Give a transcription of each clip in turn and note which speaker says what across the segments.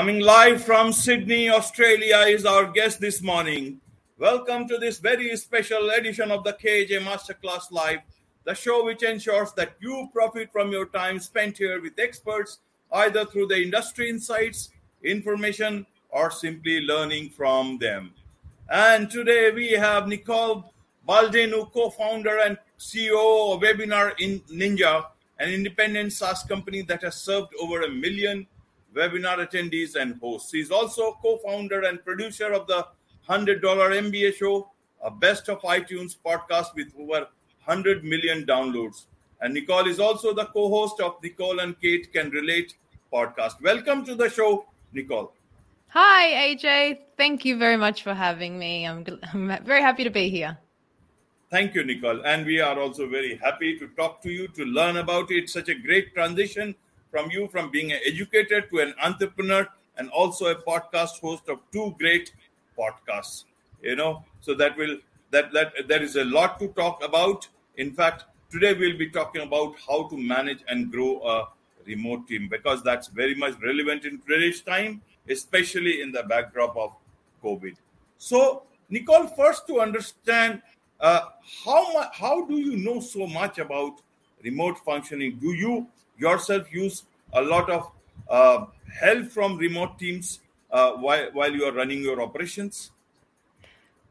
Speaker 1: Coming live from Sydney, Australia, is our guest this morning. Welcome to this very special edition of the KJ Masterclass Live, the show which ensures that you profit from your time spent here with experts, either through the industry insights, information, or simply learning from them. And today we have Nicole Baldinu, co-founder and CEO of Webinar in Ninja, an independent SaaS company that has served over a million webinar attendees and hosts. He's also co-founder and producer of the $100 MBA show, a best of iTunes podcast with over 100 million downloads. And Nicole is also the co-host of Nicole and Kate Can Relate podcast. Welcome to the show, Nicole.
Speaker 2: Hi, AJ. Thank you very much for having me. I'm, I'm very happy to be here.
Speaker 1: Thank you, Nicole. And we are also very happy to talk to you, to learn about it. Such a great transition from you from being an educator to an entrepreneur and also a podcast host of two great podcasts. You know, so that will that that there is a lot to talk about. In fact, today we'll be talking about how to manage and grow a remote team because that's very much relevant in today's time, especially in the backdrop of COVID. So, Nicole, first to understand uh, how much, how do you know so much about remote functioning? Do you yourself use a lot of uh, help from remote teams uh, while while you are running your operations?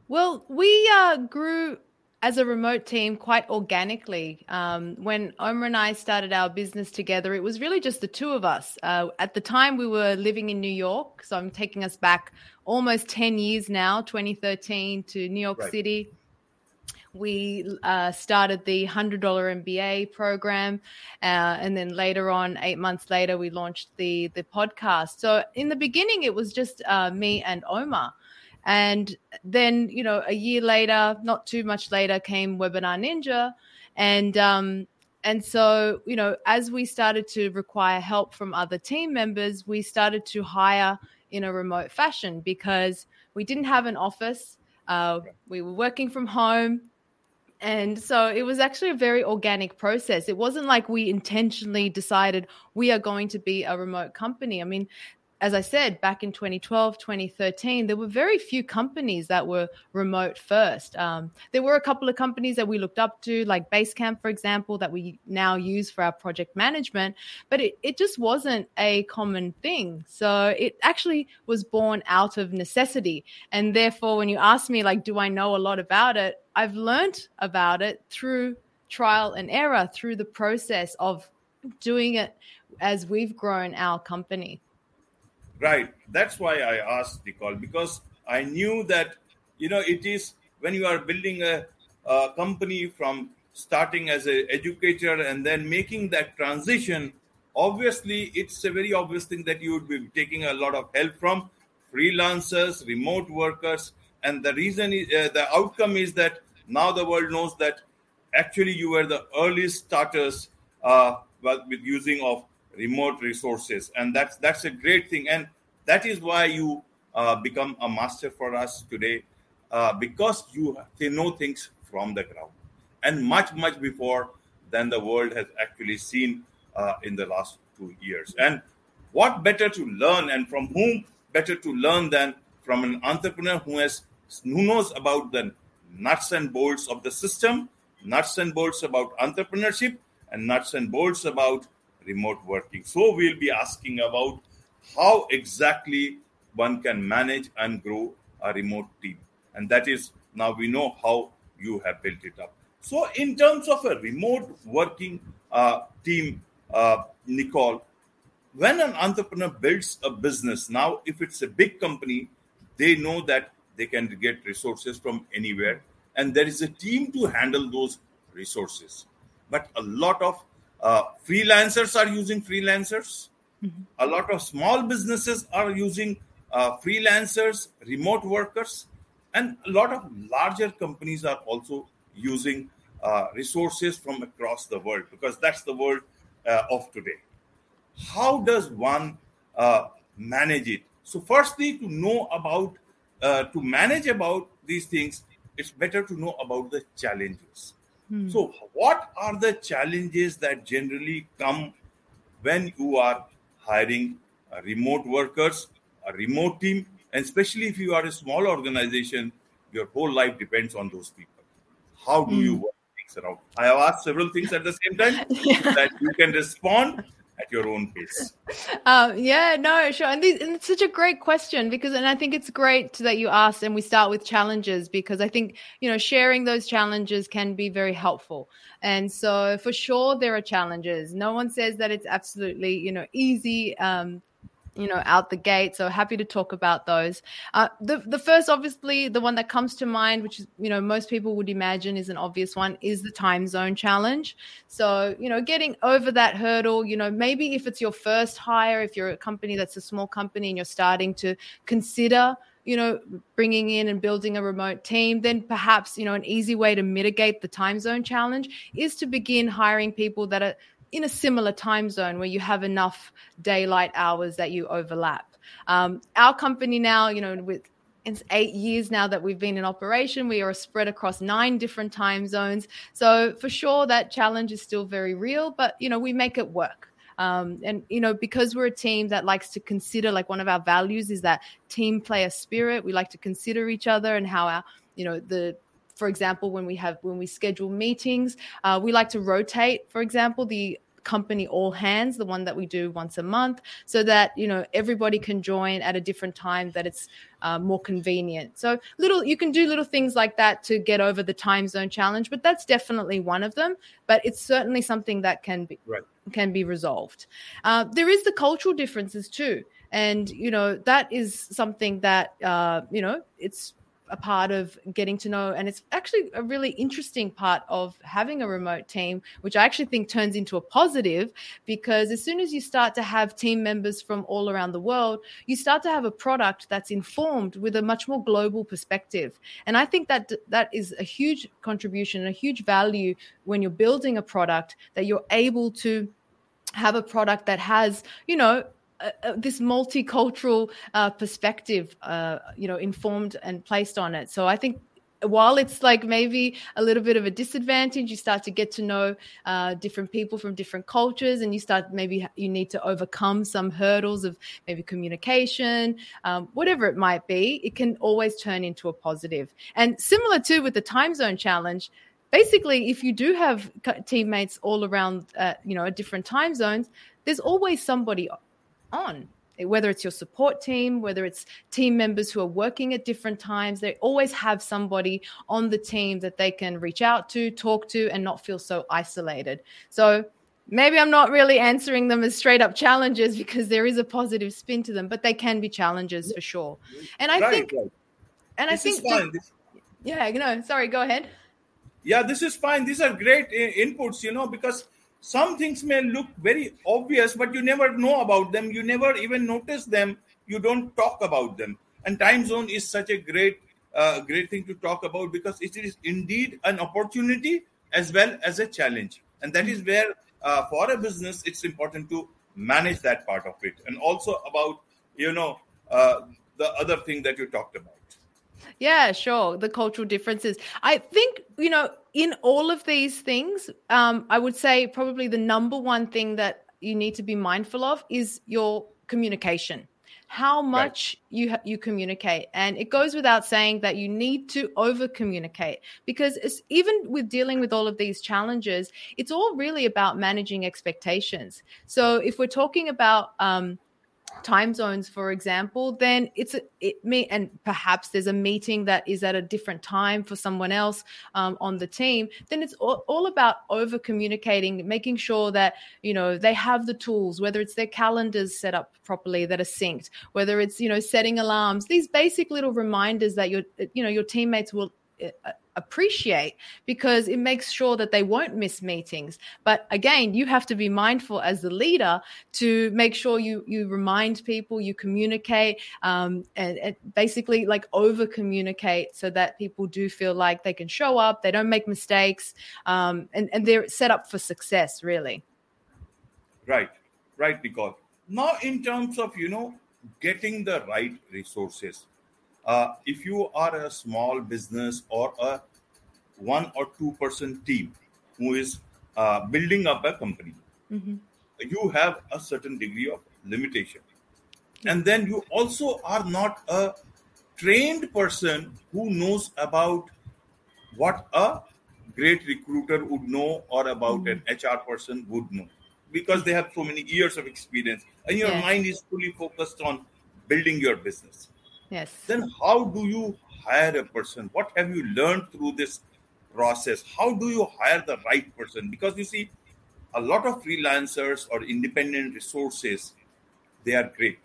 Speaker 2: Well, we uh, grew as a remote team quite organically. Um, when Omar and I started our business together, it was really just the two of us. Uh, at the time, we were living in New York. So I'm taking us back almost 10 years now, 2013 to New York right. City. We uh, started the $100 MBA program. Uh, and then later on, eight months later, we launched the, the podcast. So in the beginning, it was just uh, me and Omar. And then, you know, a year later, not too much later, came Webinar Ninja. And, um, and so, you know, as we started to require help from other team members, we started to hire in a remote fashion because we didn't have an office. Uh, we were working from home. And so it was actually a very organic process. It wasn't like we intentionally decided we are going to be a remote company. I mean, as I said, back in 2012, 2013, there were very few companies that were remote first. Um, there were a couple of companies that we looked up to, like Basecamp, for example, that we now use for our project management, but it, it just wasn't a common thing. So it actually was born out of necessity. And therefore, when you ask me, like, do I know a lot about it? I've learned about it through trial and error, through the process of doing it as we've grown our company.
Speaker 1: Right. That's why I asked the call because I knew that, you know, it is when you are building a, a company from starting as an educator and then making that transition, obviously it's a very obvious thing that you would be taking a lot of help from freelancers, remote workers. And the reason, is, uh, the outcome is that now the world knows that actually you were the early starters uh, with using of remote resources and that's that's a great thing. And that is why you uh, become a master for us today uh, because you know things from the ground and much much before than the world has actually seen uh, in the last two years. And what better to learn and from whom better to learn than from an entrepreneur who has who knows about the nuts and bolts of the system nuts and bolts about entrepreneurship and nuts and bolts about remote working. So we'll be asking about how exactly one can manage and grow a remote team. And that is now we know how you have built it up. So, in terms of a remote working uh, team, uh, Nicole, when an entrepreneur builds a business, now if it's a big company, they know that they can get resources from anywhere, and there is a team to handle those resources. But a lot of uh, freelancers are using freelancers. Mm-hmm. A lot of small businesses are using uh, freelancers, remote workers, and a lot of larger companies are also using uh, resources from across the world because that's the world uh, of today. How does one uh, manage it? So, firstly, to know about uh, to manage about these things, it's better to know about the challenges. Hmm. So, what are the challenges that generally come when you are hiring uh, remote workers a remote team, and especially if you are a small organization, your whole life depends on those people. How do you work things around? I have asked several things at the same time yeah. that you can respond at your own pace.
Speaker 2: Um, yeah, no, sure. And, these, and, it's such a great question because, and I think it's great that you asked and we start with challenges because I think, you know, sharing those challenges can be very helpful. And so for sure, there are challenges. No one says that it's absolutely, you know, easy um, you know out the gate. So happy to talk about those. Uh, the the first obviously the one that comes to mind which is you know most people would imagine is an obvious one is the time zone challenge. So you know getting over that hurdle you know maybe if it's your first hire if you're a company that's a small company and you're starting to consider you know bringing in and building a remote team then perhaps you know an easy way to mitigate the time zone challenge is to begin hiring people that are in a similar time zone where you have enough daylight hours that you overlap. Um, our company now, you know, with it's eight years now that we've been in operation. We are spread across nine different time zones. So for sure, that challenge is still very real, but you know, we make it work. Um, and you know, because we're a team that likes to consider, like one of our values is that team player spirit. We like to consider each other and how our, you know, the for example, when we have when we schedule meetings, uh, we like to rotate. For example, the company all hands the one that we do once a month so that you know everybody can join at a different time that it's uh, more convenient so little you can do little things like that to get over the time zone challenge but that's definitely one of them but it's certainly something that can be right. can be resolved uh, there is the cultural differences too and you know that is something that uh, you know it's a part of getting to know and it's actually a really interesting part of having a remote team which i actually think turns into a positive because as soon as you start to have team members from all around the world you start to have a product that's informed with a much more global perspective. And i think that that is a huge contribution a huge value when you're building a product that you're able to have a product that has you know uh, this multicultural uh, perspective, uh, you know, informed and placed on it. So I think while it's like maybe a little bit of a disadvantage, you start to get to know uh, different people from different cultures, and you start maybe you need to overcome some hurdles of maybe communication, um, whatever it might be. It can always turn into a positive. And similar to with the time zone challenge, basically, if you do have teammates all around, uh, you know, different time zones, there's always somebody on whether it's your support team, whether it's team members who are working at different times, they always have somebody on the team that they can reach out to, talk to, and not feel so isolated. So maybe I'm not really answering them as straight up challenges because there is a positive spin to them, but they can be challenges for sure. And I right, think, right. and this I think, fine. Yeah, you know, sorry, go ahead.
Speaker 1: Yeah, this is fine. These are great uh, inputs, you know, because some things may look very obvious but you never know about them. You never even notice them. You don't talk about them. And time zone is such a great uh, great thing to talk about because it is indeed an opportunity as well as a challenge. And that is where uh, for a business it's important to manage that part of it. And also about you know uh, the other thing that you talked about
Speaker 2: yeah, sure. The cultural differences. I think, you know, in all of these things, um, I would say probably the number one thing that you need to be mindful of is your communication how much right. you you communicate and it goes without saying that you need to over communicate because even with dealing with all of these challenges it's all really about managing expectations so if we're talking about um, time zones for example then it's a, it may and perhaps there's a meeting that is at a different time for someone else um, on the team then it's all, all about over communicating making sure that you know they have the tools whether it's their calendars set up properly that are synced whether it's you know setting alarms these basic little reminders that your you know your teammates will appreciate because it makes sure that they won't miss meetings. But again you have to be mindful as the leader to make sure you you remind people you communicate um, and, and basically like over communicate so that people do feel like they can show up they don't make mistakes um, and, and they're set up for success really.
Speaker 1: Right. Right because now in terms of you know getting the right resources uh, if you are a small business or a one or two person team who is uh, building up a company, mm-hmm. you have a certain degree of limitation. and then you also are not a trained person who knows about what a great recruiter would know or about mm-hmm. an HR person would know because they have so many years of experience and your yes. mind is fully focused on building your business.
Speaker 2: Yes.
Speaker 1: Then how do you hire a person? What have you learned through this process? How do you hire the right person? Because you see, a lot of freelancers or independent resources, they are great.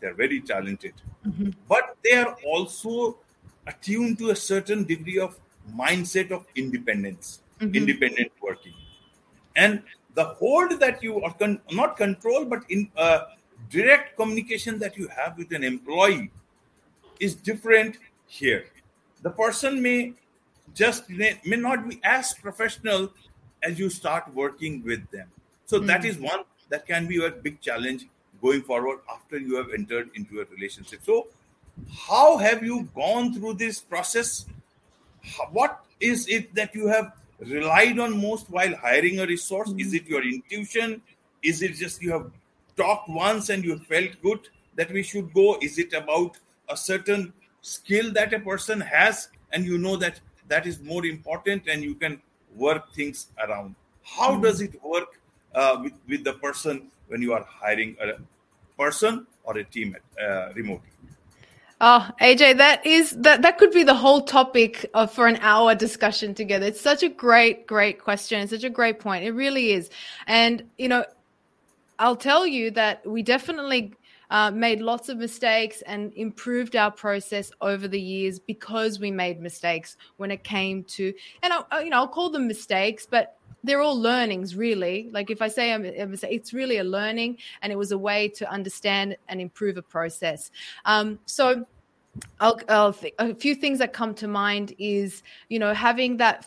Speaker 1: They're very talented. Mm-hmm. But they are also attuned to a certain degree of mindset of independence, mm-hmm. independent working. And the hold that you are con- not control, but in uh, direct communication that you have with an employee is different here. The person may just may, may not be as professional as you start working with them. So mm-hmm. that is one that can be a big challenge going forward after you have entered into a relationship. So, how have you gone through this process? What is it that you have relied on most while hiring a resource? Mm-hmm. Is it your intuition? Is it just you have talked once and you felt good that we should go? Is it about a certain skill that a person has and you know that that is more important and you can work things around? How mm-hmm. does it work uh, with, with the person when you are hiring a person or a team uh, remotely?
Speaker 2: Oh, AJ, that is that that could be the whole topic of, for an hour discussion together. It's such a great, great question. It's such a great point. It really is. And you know, I'll tell you that we definitely uh, made lots of mistakes and improved our process over the years because we made mistakes when it came to, and I, you know, I'll call them mistakes, but they're all learnings really. Like if i say I'm, it's really a learning and it was a way to understand and improve a process. Um, so I'll, I'll th- a few things that come to mind is you know having that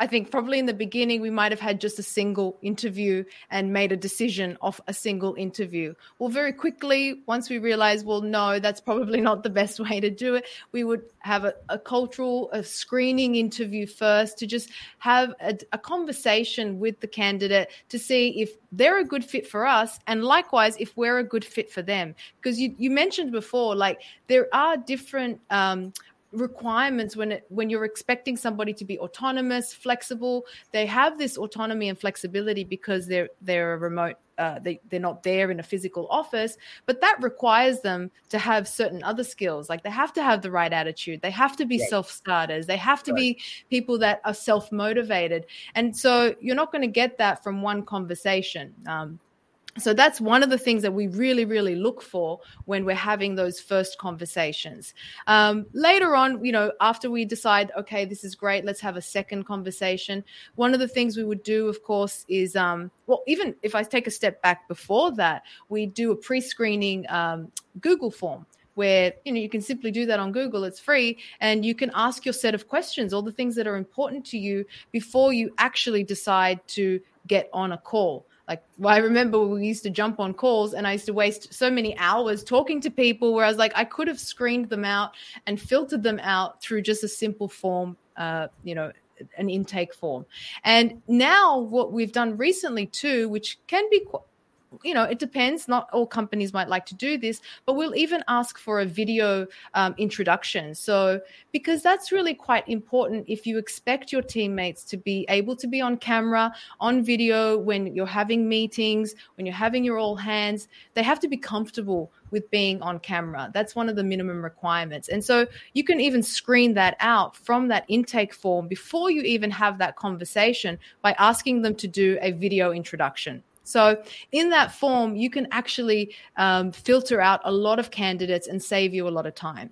Speaker 2: I think probably in the beginning we might have had just a single interview and made a decision off a single interview. Well, very quickly, once we realized, well, no, that's probably not the best way to do it, we would have a, a cultural, a screening interview first to just have a, a conversation with the candidate to see if they're a good fit for us and likewise if we're a good fit for them. Because you, you mentioned before, like there are different um, requirements when it, when you're expecting somebody to be autonomous flexible they have this autonomy and flexibility because they're they're a remote uh, they, they're not there in a physical office but that requires them to have certain other skills. Like they have to have the right attitude. They have to be right. self-starters. They have to right. be people that are self-motivated. And so you're not going to get that from one conversation. Um, so that's one of the things that we really really look for when we're having those first conversations um, later on you know after we decide okay this is great let's have a second conversation one of the things we would do of course is um, well even if i take a step back before that we do a pre-screening um, google form where you know you can simply do that on Google. It's free, and you can ask your set of questions, all the things that are important to you before you actually decide to get on a call. Like, well, I remember we used to jump on calls and I used to waste so many hours talking to people where I was like, I could have screened them out and filtered them out through just a simple form, uh, you know, an intake form. And now what we've done recently too, which can be you know, it depends. Not all companies might like to do this, but we'll even ask for a video um, introduction. So, because that's really quite important if you expect your teammates to be able to be on camera, on video, when you're having meetings, when you're having your all hands, they have to be comfortable with being on camera. That's one of the minimum requirements. And so you can even screen that out from that intake form before you even have that conversation by asking them to do a video introduction. So, in that form, you can actually um, filter out a lot of candidates and save you a lot of time.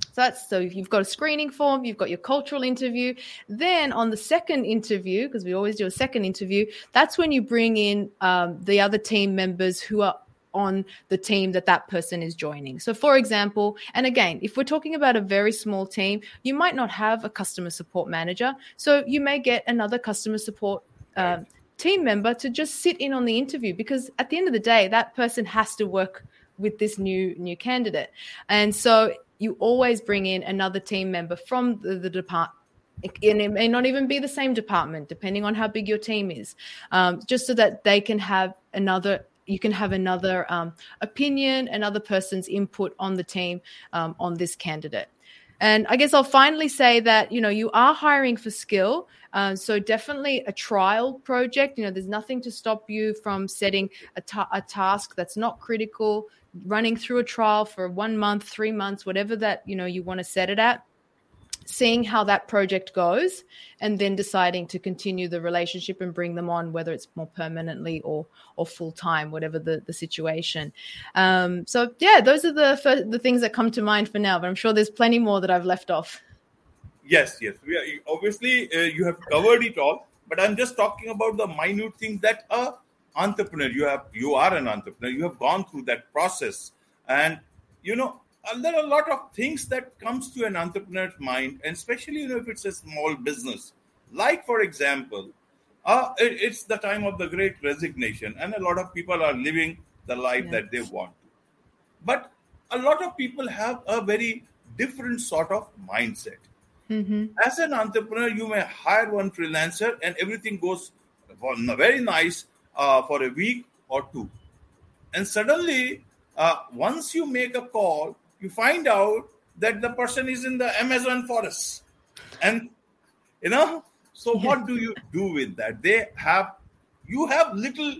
Speaker 2: So that's so you've got a screening form, you've got your cultural interview. Then on the second interview, because we always do a second interview, that's when you bring in um, the other team members who are on the team that that person is joining. So, for example, and again, if we're talking about a very small team, you might not have a customer support manager. So, you may get another customer support uh, team member to just sit in on the interview because at the end of the day that person has to work with this new new candidate and so you always bring in another team member from the, the department and it may not even be the same department depending on how big your team is um, just so that they can have another you can have another um, opinion, another person's input on the team um, on this candidate. And I guess I'll finally say that you know you are hiring for skill, uh, so definitely a trial project. You know, there's nothing to stop you from setting a, ta- a task that's not critical, running through a trial for one month, three months, whatever that you know you want to set it at seeing how that project goes and then deciding to continue the relationship and bring them on whether it's more permanently or or full time whatever the the situation um, so yeah those are the the things that come to mind for now but i'm sure there's plenty more that i've left off
Speaker 1: yes yes we are, obviously uh, you have covered it all but i'm just talking about the minute things that a entrepreneur you have you are an entrepreneur you have gone through that process and you know uh, there are a lot of things that comes to an entrepreneur's mind, and especially you know if it's a small business. Like for example, uh, it, it's the time of the Great Resignation, and a lot of people are living the life yes. that they want. But a lot of people have a very different sort of mindset. Mm-hmm. As an entrepreneur, you may hire one freelancer, and everything goes very nice uh, for a week or two, and suddenly, uh, once you make a call you find out that the person is in the Amazon forest. And you know, so what do you do with that? They have you have little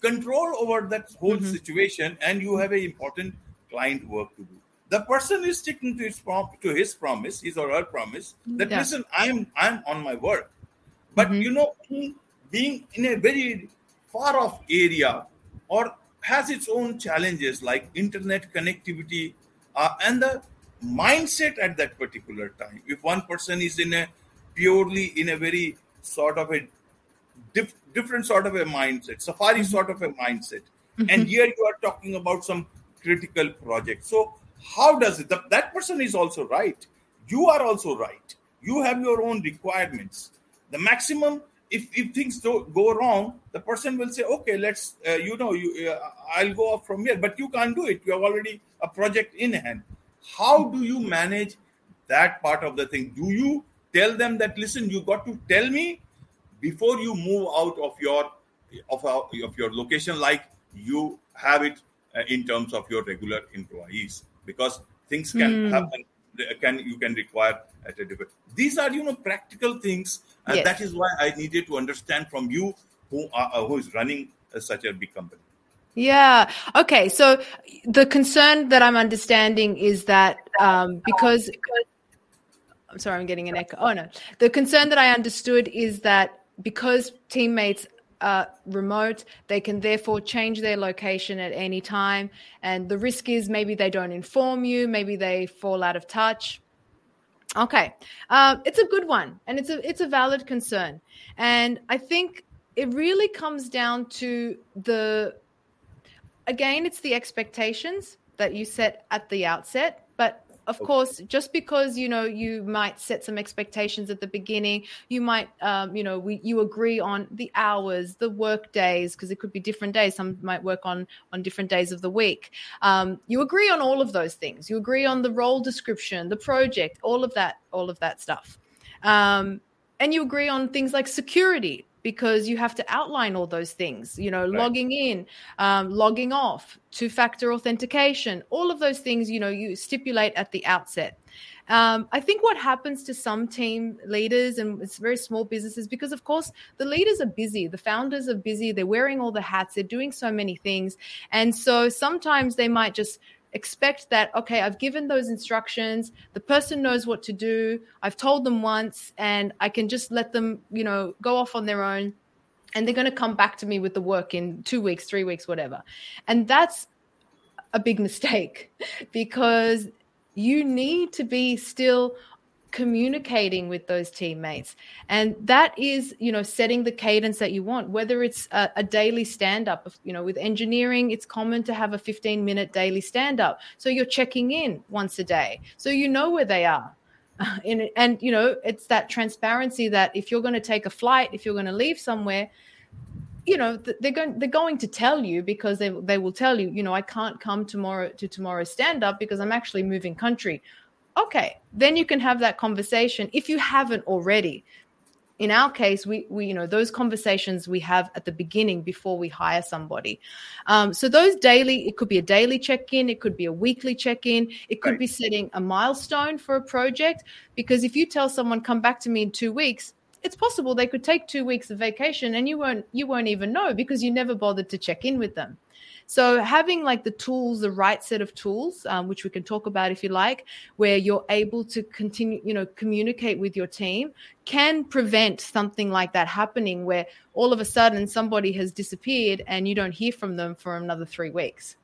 Speaker 1: control over that whole mm-hmm. situation, and you have an important client work to do. The person is sticking to his prom- to his promise, his or her promise that yeah. listen, I'm I'm on my work. But mm-hmm. you know, being in a very far off area or has its own challenges like internet connectivity uh, and the mindset at that particular time. If one person is in a purely in a very sort of a diff, different sort of a mindset, safari mm-hmm. sort of a mindset, mm-hmm. and here you are talking about some critical project. So how does it? That person is also right. You are also right. You have your own requirements. The maximum if, if things don't go wrong, the person will say, okay, let's, uh, you know, you, uh, I'll go off from here, but you can't do it. You have already a project in hand. How do you manage that part of the thing? Do you tell them that, listen, you got to tell me before you move out of your, of, our, of your location, like you have it uh, in terms of your regular employees, because things can mm. happen, can, you can require at a different, these are, you know, practical things and yes. that is why I needed to understand from you who are, uh, who is running uh, such a big company.
Speaker 2: Yeah. Okay. So the concern that I'm understanding is that um, because I'm sorry, I'm getting an echo. Oh no, the concern that I understood is that because teammates are remote, they can therefore change their location at any time, and the risk is maybe they don't inform you, maybe they fall out of touch. Okay, uh, it's a good one, and it's a it's a valid concern, and I think it really comes down to the again, it's the expectations that you set at the outset, but of okay. course just because you know you might set some expectations at the beginning you might um, you know we, you agree on the hours the work days because it could be different days. Some might work on on different days of the week. Um, you agree on all of those things. You agree on the role description the project all of that all of that stuff. Um, and you agree on things like security because you have to outline all those things you know right. logging in um, logging off two factor authentication all of those things you know you stipulate at the outset um, i think what happens to some team leaders and it's very small businesses because of course the leaders are busy the founders are busy they're wearing all the hats they're doing so many things and so sometimes they might just expect that okay i've given those instructions the person knows what to do i've told them once and i can just let them you know go off on their own and they're going to come back to me with the work in 2 weeks 3 weeks whatever. And that's a big mistake because you need to be still communicating with those teammates. And that is you know setting the cadence that you want whether it's a, a daily stand up you know with engineering it's common to have a 15 minute daily stand up so you're checking in once a day. So you know where they are. And, and you know it's that transparency that if you're going to take a flight if you're going to leave somewhere you know they're going they're going to tell you because they they will tell you you know I can't come tomorrow to tomorrow's stand up because I'm actually moving country okay, then you can have that conversation if you haven't already. in our case we, we you know those conversations we have at the beginning before we hire somebody um, so those daily it could be a daily check-in it could be a weekly check-in it could right. be setting a milestone for a project because if you tell someone come back to me in two weeks it's possible they could take two weeks of vacation and you won't you won't even know because you never bothered to check in with them so having like the tools, the right set of tools, um, which we can talk about if you like, where you're able to continue, you know, communicate with your team, can prevent something like that happening, where all of a sudden somebody has disappeared and you don't hear from them for another three weeks.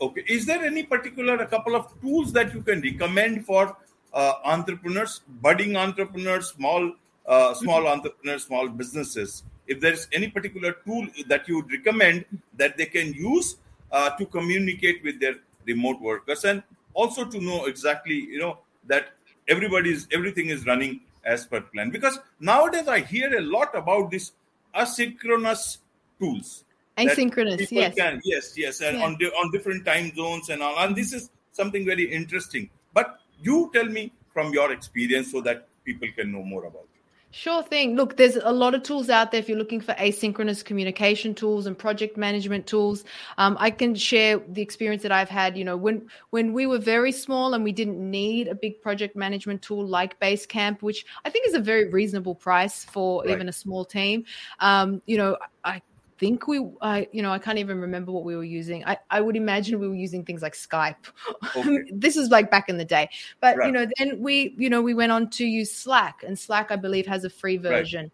Speaker 1: Okay, is there any particular a couple of tools that you can recommend for uh, entrepreneurs, budding entrepreneurs, small uh, small mm-hmm. entrepreneurs, small businesses? If there is any particular tool that you would recommend that they can use uh, to communicate with their remote workers and also to know exactly you know that everybody's everything is running as per plan. Because nowadays i hear a lot about this asynchronous tools.
Speaker 2: Asynchronous yes.
Speaker 1: can, yes yes and yeah. on on different time zones and all. And this is something very interesting. But you tell me from your experience so that people can know more about
Speaker 2: Sure thing. Look, there's a lot of tools out there if you're looking for asynchronous communication tools and project management tools. Um, I can share the experience that I've had. You know, when when we were very small and we didn't need a big project management tool like Basecamp, which I think is a very reasonable price for right. even a small team. Um, you know, I think we I you know I can't even remember what we were using. I, I would imagine we were using things like Skype. Okay. this is like back in the day. But right. you know, then we you know we went on to use Slack and Slack I believe has a free version. Right.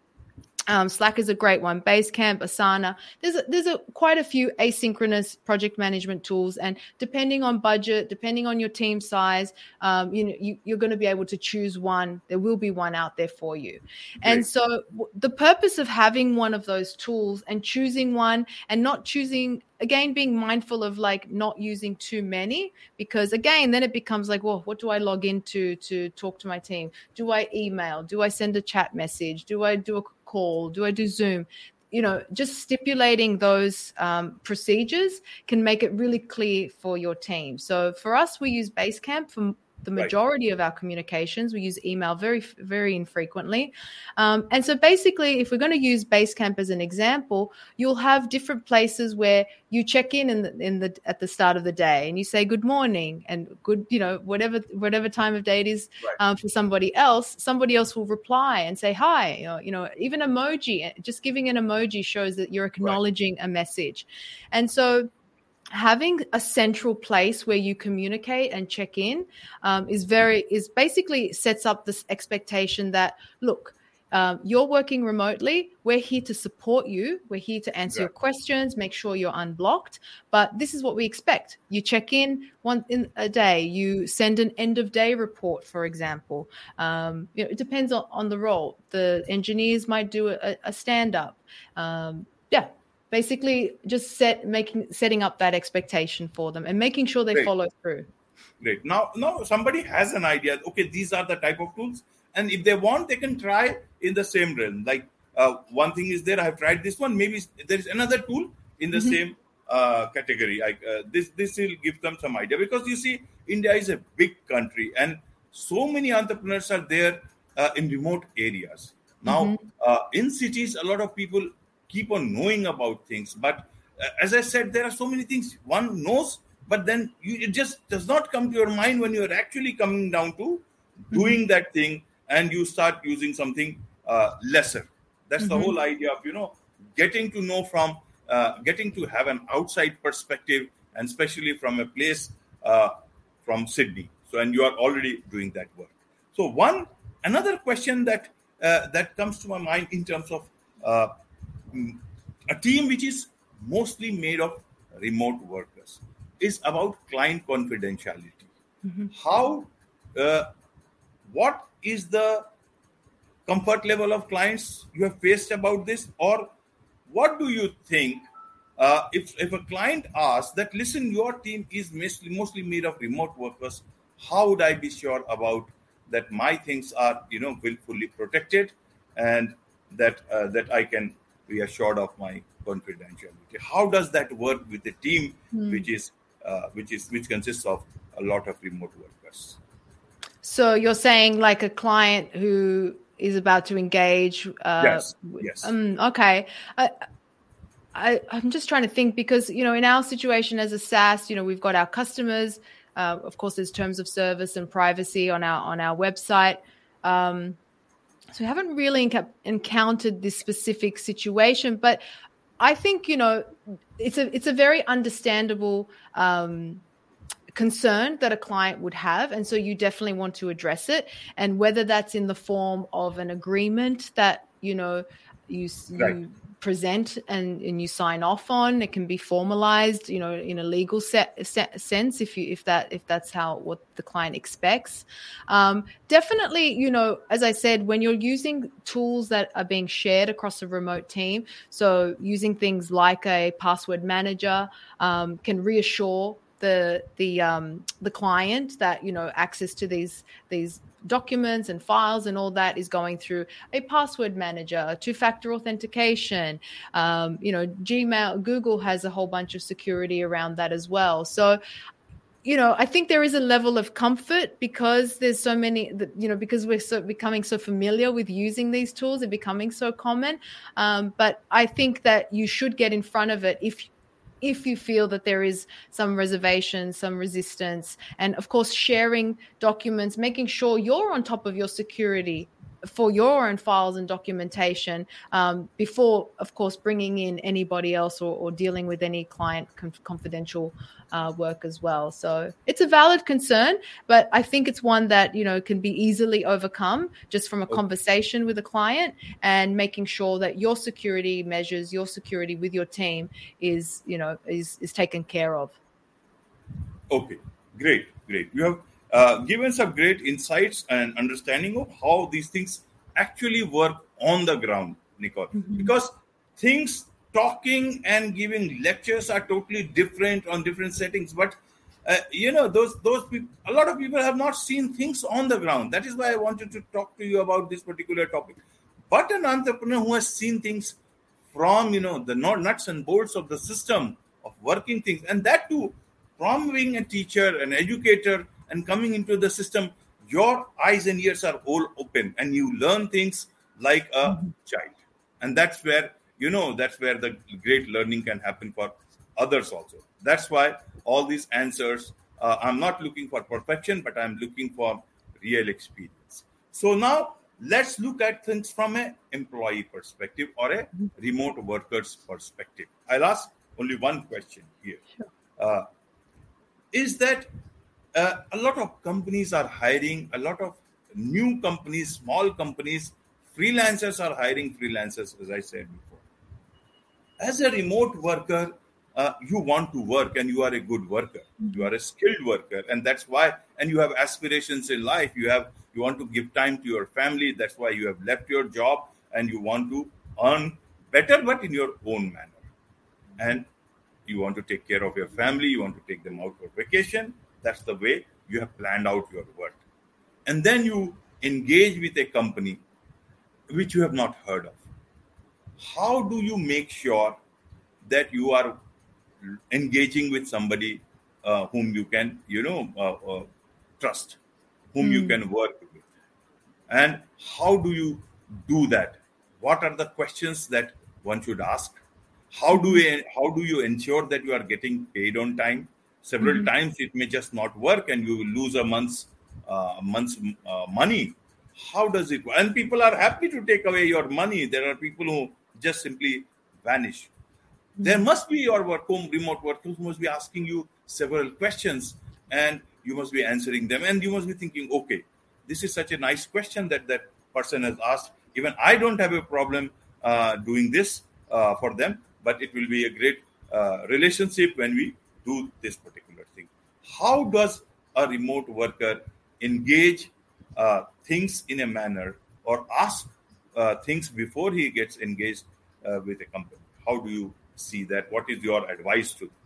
Speaker 2: Um, Slack is a great one. Basecamp, Asana. There's a, there's a quite a few asynchronous project management tools, and depending on budget, depending on your team size, um, you know you, are going to be able to choose one. There will be one out there for you. Great. And so w- the purpose of having one of those tools and choosing one and not choosing again being mindful of like not using too many because again then it becomes like well what do i log into to talk to my team do i email do i send a chat message do i do a call? Do I do Zoom? You know, just stipulating those um, procedures can make it really clear for your team. So for us, we use Basecamp for the majority right. of our communications. We use email very, very infrequently. Um, and so basically, if we're going to use Basecamp as an example, you'll have different places where you check in in the, in the at the start of the day and you say good morning and good, you know, whatever whatever time of day it is right. um, for somebody else. Somebody else will reply and say hi. Or, you know, even emoji. Just giving an emoji shows that you're acknowledging right. a message. And so having a central place where you communicate and check in um, is very is basically sets up this expectation that look um, you're working remotely. We're here to support you. We're here to answer yeah. your questions make sure you're unblocked. But this is what we expect. You check in once in a day. You send an end of day report for example. Um, you know, it depends on, on the role. The engineers might do a, a stand up um, yeah basically just set making setting up that expectation for them and making sure they Great. follow through
Speaker 1: Great. Now, now somebody has an idea. Okay, these are the type of tools, and if they want, they can try in the same realm. Like uh, one thing is there. I've tried this one. Maybe there is another tool in the mm-hmm. same uh, category. Like uh, this, this will give them some idea because you see, India is a big country, and so many entrepreneurs are there uh, in remote areas. Now, mm-hmm. Uh, in cities, a lot of people keep on knowing about things. But uh, as I said, there are so many things one knows, but then you, it just does not come to your mind when you're actually coming down to doing mm-hmm. that thing and you start using something uh, lesser. That's mm-hmm. the whole idea of, you know, getting to know from, uh, getting to have an outside perspective, and especially from a place uh, from Sydney. So, and you are already doing that work. So, one another question that uh, that comes to my mind in terms of uh, a team which is mostly made of remote workers is about client confidentiality. Mm-hmm. How, uh, what is the comfort level of clients you have faced about this, or what do you think? Uh, if, if a client asks that, listen, your team is mostly, mostly made of remote workers, how would I be sure about that my things are, you know, fully protected and that uh, that I can reassured of my confidentiality. How does that work with a team mm. which is uh, which is which consists of a lot of remote workers?
Speaker 2: So you're saying like a client who is about to engage.
Speaker 1: Uh, yes. Yes.
Speaker 2: Um, okay. I, I, I'm just trying to think because you know in our situation as a SaaS, you know we've got our customers. Uh, of course, there's terms of service and privacy on our on our website. Um, so we haven't really enc- encountered this specific situation, but I think you know it's a it's a very understandable um, concern that a client would have, and so you definitely want to address it. And whether that's in the form of an agreement that you know you, right. you present and, and you sign off on it can be formalized you know in a legal set, set, sense if you if that if that's how what the client expects. Um, definitely you know as i said when you're using tools that are being shared across a remote team so using things like a password manager um, can reassure the the um, the client that you know access to these these documents and files and all that is going through a password manager, two factor authentication. Um, you know, Gmail, Google has a whole bunch of security around that as well. So, you know, I think there is a level of comfort because there's so many, you know, because we're so becoming so familiar with using these tools and becoming so common. Um, but I think that you should get in front of it if if you feel that there is some reservation, some resistance, and of course, sharing documents, making sure you're on top of your security for your own files and documentation um, before, of course, bringing in anybody else or, or dealing with any client confidential uh, work as well. So it's a valid concern, but I think it's one that you know can be easily overcome just from a conversation with a client and making sure that your security measures, your security with your team is you know is is taken care of.
Speaker 1: Okay, great, great. You have uh, given some great insights and understanding of how these things actually work on the ground, Nicole. Mm-hmm. Because things talking and giving lectures are totally different on different settings. But uh, you know, those those people, a lot of people have not seen things on the ground. That is why I wanted to talk to you about this particular topic. But an entrepreneur who has seen things from you know the nuts and bolts of the system of working things, and that too from being a teacher, an educator, and coming into the system, your eyes and ears are all open and you learn things like a mm-hmm. child. And that's where, you know, that's where the great learning can happen for others also. That's why all these answers, uh, I'm not looking for perfection, but I'm looking for real experience. So now let's look at things from an employee perspective or a mm-hmm. remote worker's perspective. I'll ask only one question here. Sure. Uh, is that uh, a lot of companies are hiring, a lot of new companies, small companies, freelancers are hiring freelancers, as I said before. As a remote worker, uh, you want to work and you are a good worker. You are a skilled worker, and that's why. And you have aspirations in life. You have you want to give time to your family. That's why you have left your job and you want to earn better, but in your own manner. And you want to take care of your family. You want to take them out for vacation that's the way you have planned out your work. And then you engage with a company which you have not heard of. How do you make sure that you are engaging with somebody uh, whom you can, you know, uh, uh, trust, whom mm. you hmm. can work with? And how do you do that? What are the questions that one should ask? How do we, how do you ensure that you are getting paid on time? Several mm-hmm. times it may just not work and you will lose a month's uh, month's uh, money how does it work? and people are happy to take away your money there are people who just simply vanish mm-hmm. there must be your work home remote workers who must be asking you several questions and you must be answering them and you must be thinking okay this is such a nice question that that person has asked even i don't have a problem uh, doing this uh, for them but it will be a great uh, relationship when we do this particular thing. How does a remote worker engage uh, things in a manner or ask uh, things before he gets engaged uh, with a company? How do you see that? What is your advice to them?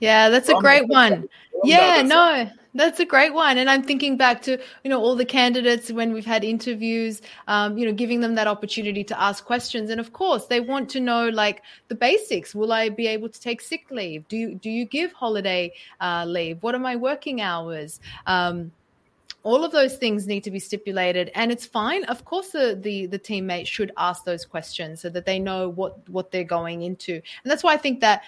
Speaker 2: Yeah, that's a great one. Yeah, no, that's a great one. And I'm thinking back to, you know, all the candidates when we've had interviews, um, you know, giving them that opportunity to ask questions. And of course, they want to know like the basics. Will I be able to take sick leave? Do you, do you give holiday uh, leave? What are my working hours? Um, all of those things need to be stipulated and it's fine of course the, the the teammate should ask those questions so that they know what what they're going into and that's why i think that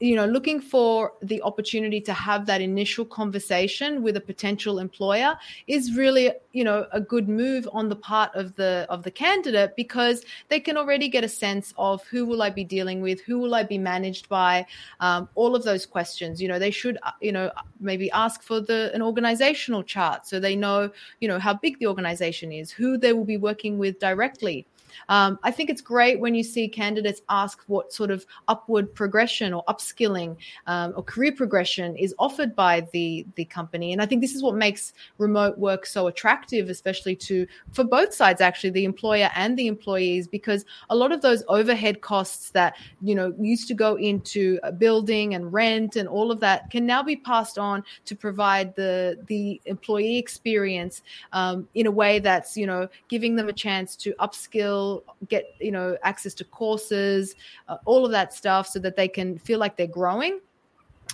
Speaker 2: you know looking for the opportunity to have that initial conversation with a potential employer is really you know a good move on the part of the of the candidate because they can already get a sense of who will i be dealing with who will i be managed by um, all of those questions. You know they should uh, you know maybe ask for the an organizational chart so they know you know how big the organization is who they will be working with directly um, I think it's great when you see candidates ask what sort of upward progression or upskilling um, or career progression is offered by the the company, and I think this is what makes remote work so attractive, especially to for both sides actually, the employer and the employees, because a lot of those overhead costs that you know used to go into a building and rent and all of that can now be passed on to provide the the employee experience um, in a way that's you know giving them a chance to upskill get you know access to courses uh, all of that stuff so that they can feel like they're growing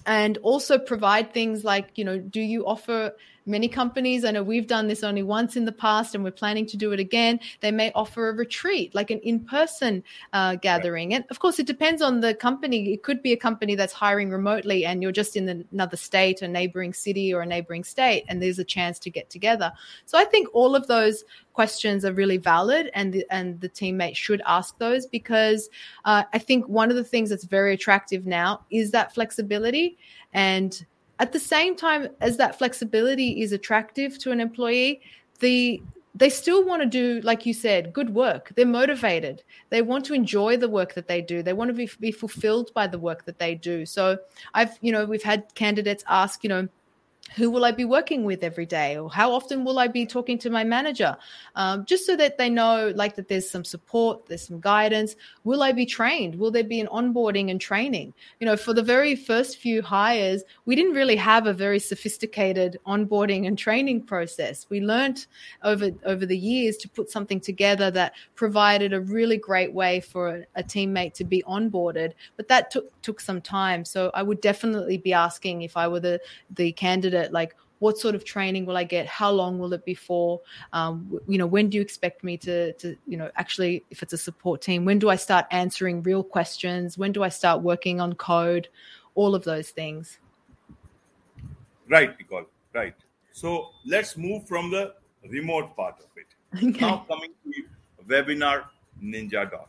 Speaker 2: and also provide things like you know do you offer Many companies, I know we've done this only once in the past and we're planning to do it again. They may offer a retreat, like an in person uh, gathering. And of course, it depends on the company. It could be a company that's hiring remotely and you're just in another state, a neighboring city, or a neighboring state, and there's a chance to get together. So I think all of those questions are really valid and the, and the teammate should ask those because uh, I think one of the things that's very attractive now is that flexibility and at the same time as that flexibility is attractive to an employee, the they still want to do, like you said, good work. They're motivated. They want to enjoy the work that they do. They want to be, be fulfilled by the work that they do. So I've, you know, we've had candidates ask, you know, who will I be working with every day, or how often will I be talking to my manager, um, just so that they know, like that there's some support, there's some guidance. Will I be trained? Will there be an onboarding and training? You know, for the very first few hires, we didn't really have a very sophisticated onboarding and training process. We learned over over the years to put something together that provided a really great way for a, a teammate to be onboarded, but that took took some time. So I would definitely be asking if I were the the candidate like what sort of training will I get? How long will it be for? Um, you know, when do you expect me to, to, you know, actually, if it's a support team, when do I start answering real questions? When do I start working on code? All of those things.
Speaker 1: Right, Nicole. Right. So let's move from the remote part of it. Okay. Now coming to webinarninja.com.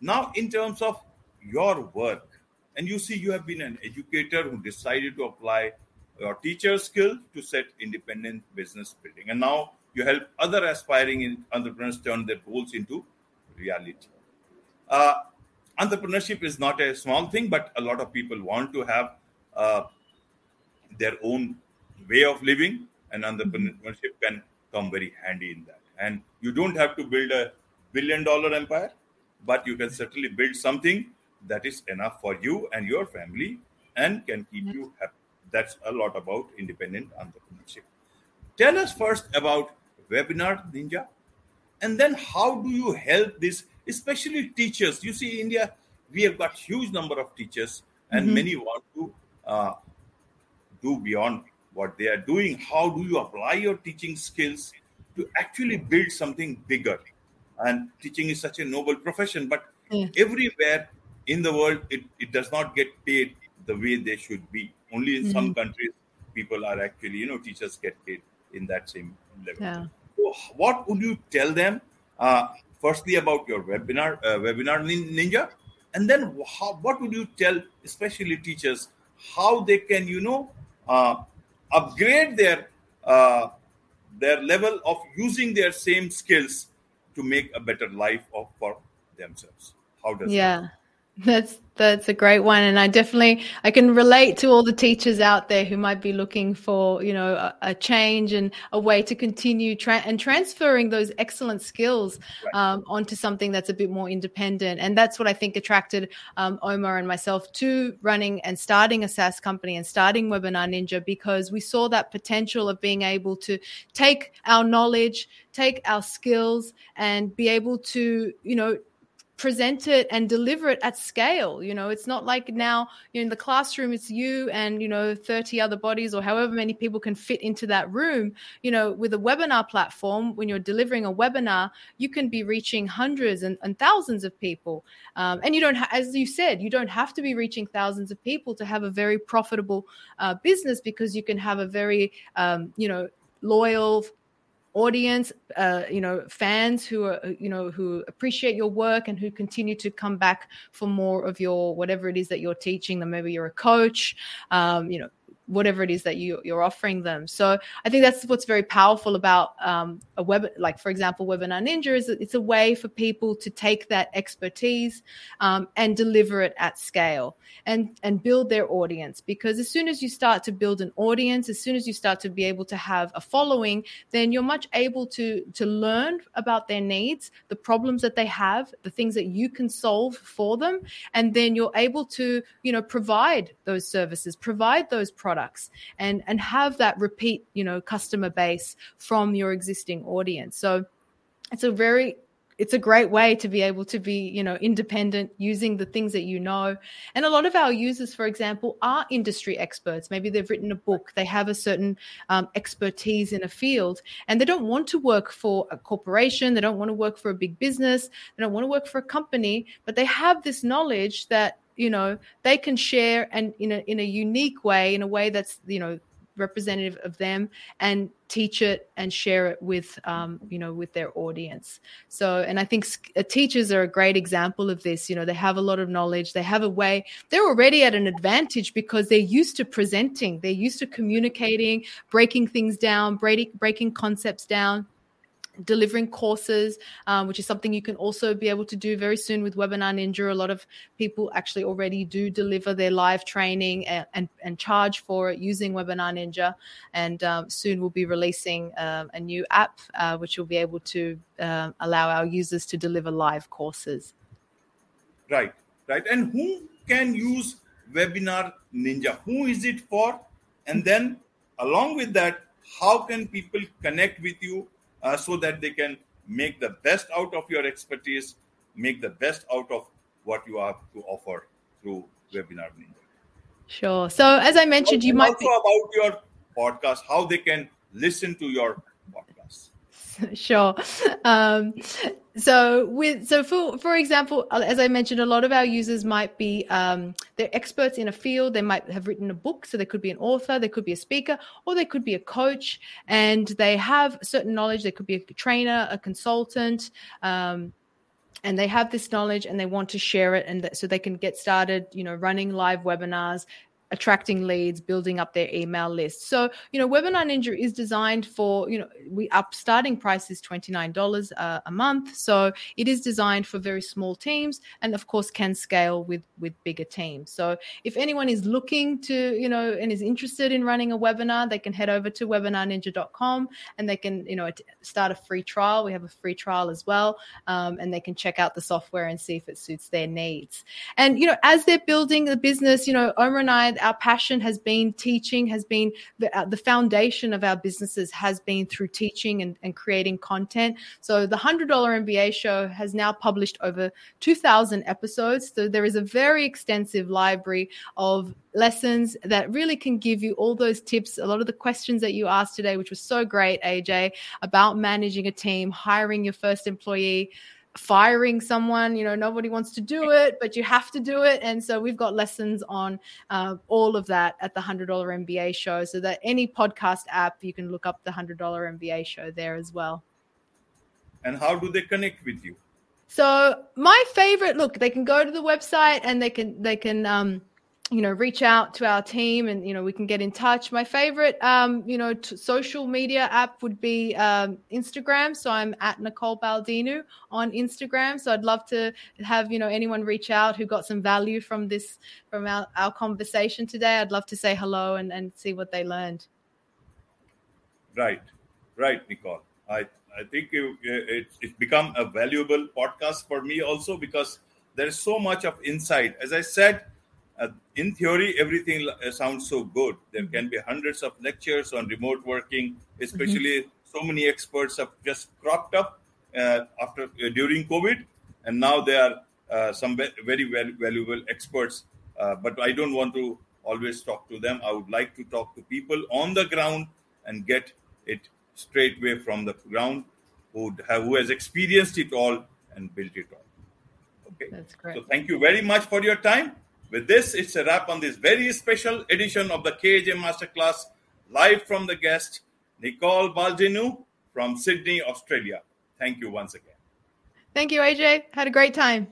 Speaker 1: Now, in terms of your work, and you see, you have been an educator who decided to apply your teacher skill to set independent business building. And now you help other aspiring entrepreneurs turn their goals into reality. Uh, entrepreneurship is not a small thing, but a lot of people want to have uh, their own way of living, and entrepreneurship can come very handy in that. And you don't have to build a billion dollar empire, but you can certainly build something that is enough for you and your family and can keep you happy that's a lot about independent entrepreneurship. Tell us first about Webinar Ninja, and then how do you help this, especially teachers? You see, India, we have got huge number of teachers, and mm-hmm. many want to uh, do beyond what they are doing. How do you apply your teaching skills to actually build something bigger? And teaching is such a noble profession, but yeah. everywhere in the world, it, it does not get paid the way they should be. Only in mm-hmm. some countries, people are actually, you know, teachers get paid in that same level. Yeah. So what would you tell them? Uh, firstly, about your webinar, uh, webinar ninja, and then how, what would you tell, especially teachers, how they can, you know, uh, upgrade their uh, their level of using their same skills to make a better life of, for themselves. How does
Speaker 2: yeah. That? That's that's a great one, and I definitely I can relate to all the teachers out there who might be looking for you know a, a change and a way to continue tra- and transferring those excellent skills um, onto something that's a bit more independent. And that's what I think attracted um, Omar and myself to running and starting a SaaS company and starting Webinar Ninja because we saw that potential of being able to take our knowledge, take our skills, and be able to you know present it and deliver it at scale. You know, it's not like now you know, in the classroom, it's you and, you know, 30 other bodies or however many people can fit into that room. You know, with a webinar platform, when you're delivering a webinar, you can be reaching hundreds and, and thousands of people. Um, and you don't, ha- as you said, you don't have to be reaching thousands of people to have a very profitable uh, business because you can have a very, um, you know, loyal audience uh, you know fans who are you know who appreciate your work and who continue to come back for more of your whatever it is that you're teaching them maybe you're a coach um, you know whatever it is that you, you're offering them. So I think that's what's very powerful about um, a web, like for example, Webinar Ninja is it's a way for people to take that expertise um, and deliver it at scale and and build their audience. Because as soon as you start to build an audience, as soon as you start to be able to have a following, then you're much able to to learn about their needs, the problems that they have, the things that you can solve for them, and then you're able to you know provide those services, provide those products products and and have that repeat you know customer base from your existing audience. So it's a very it's a great way to be able to be you know independent using the things that you know. And a lot of our users for example are industry experts. Maybe they've written a book they have a certain um, expertise in a field and they don't want to work for a corporation they don't want to work for a big business they don't want to work for a company but they have this knowledge that you know they can share and in a in a unique way in a way that's you know representative of them and teach it and share it with um, you know with their audience. So and i think uh, teachers are a great example of this you know they have a lot of knowledge they have a way they're already at an advantage because they're used to presenting they're used to communicating breaking things down breaking breaking concepts down delivering courses, um, which is something you can also be able to do very soon with Webinar Ninja. A lot of people actually already do deliver their live training and, and, and charge for it using Webinar Ninja. And um, soon we'll be releasing um, a new app, uh, which will be able to uh, allow our users to deliver live courses.
Speaker 1: Right, right. And who can use Webinar Ninja? Who is it for? And then, along with that, how can people connect with you uh, so that they can make the best out of your expertise, make the best out of what you have to offer through Webinar Ninja.
Speaker 2: Sure. So, as I mentioned, you might
Speaker 1: also be... about your podcast, how they can listen to your.
Speaker 2: sure. Um, so with so for for example uh, as i mentioned a lot of our users might be um, they're experts in a field they might have written a book so they could be an author they could be a speaker or they could be a coach and they have certain knowledge they could be a trainer a consultant um, and they have this knowledge and they want to share it and so they can get started you know running live webinars attracting leads, building up their email list. So, you know, Webinar Ninja is designed for, you know, we up starting price is $29 uh, a month. So it is designed for very small teams and of course can scale with with bigger teams. So if anyone is looking to, you know, and is interested in running a webinar, they can head over to webinarninja.com and they can, you know, start a free trial. We have a free trial as well. Um, and they can check out the software and see if it suits their needs. And, you know, as they're building the business, you know, Omar and I our passion has been teaching, has been the, uh, the foundation of our businesses has been through teaching and, and creating content. So the $100 MBA show has now published over 2,000 episodes. So there is a very extensive library of lessons that really can give you all those tips. A lot of the questions that you asked today, which was so great, AJ, about managing a team, hiring your first employee, firing someone you know nobody wants to do it but you have to do it. And so we've got lessons on uh, all of that at the $100 mba show so that any podcast app you can look up the $100 mba show there as well.
Speaker 1: And how do they connect with you?
Speaker 2: So my favorite look they can go to the website and they can they can um you know reach out to our team and you know we can get in touch. My favorite um you know t- social media app would be um instagram. So i'm at nicole baldinu on instagram. So i'd love to have you know anyone reach out who got some value from this from our, our conversation today. I'd love to say hello and, and see what they learned.
Speaker 1: Right. Right nicole. I i think it's, it's become a valuable podcast for me also because there's so much of insight. As i said uh, in theory, everything uh, sounds so good. There mm-hmm. can be hundreds of lectures on remote working, especially mm-hmm. so many experts have just cropped up uh, after uh, during COVID, and now they are uh, some very valuable experts, uh, but I don't want to always talk to them. I would like to talk to people on the ground and get it straight away from the ground who have who has experienced it all and built it all.
Speaker 2: Okay. That's great.
Speaker 1: So thank you very much for your time. With this, it's a wrap on this very special edition of the KJ Masterclass, live from the guest, Nicole Baldinu from Sydney, Australia. Thank you once again.
Speaker 2: Thank you, AJ. Had a great time.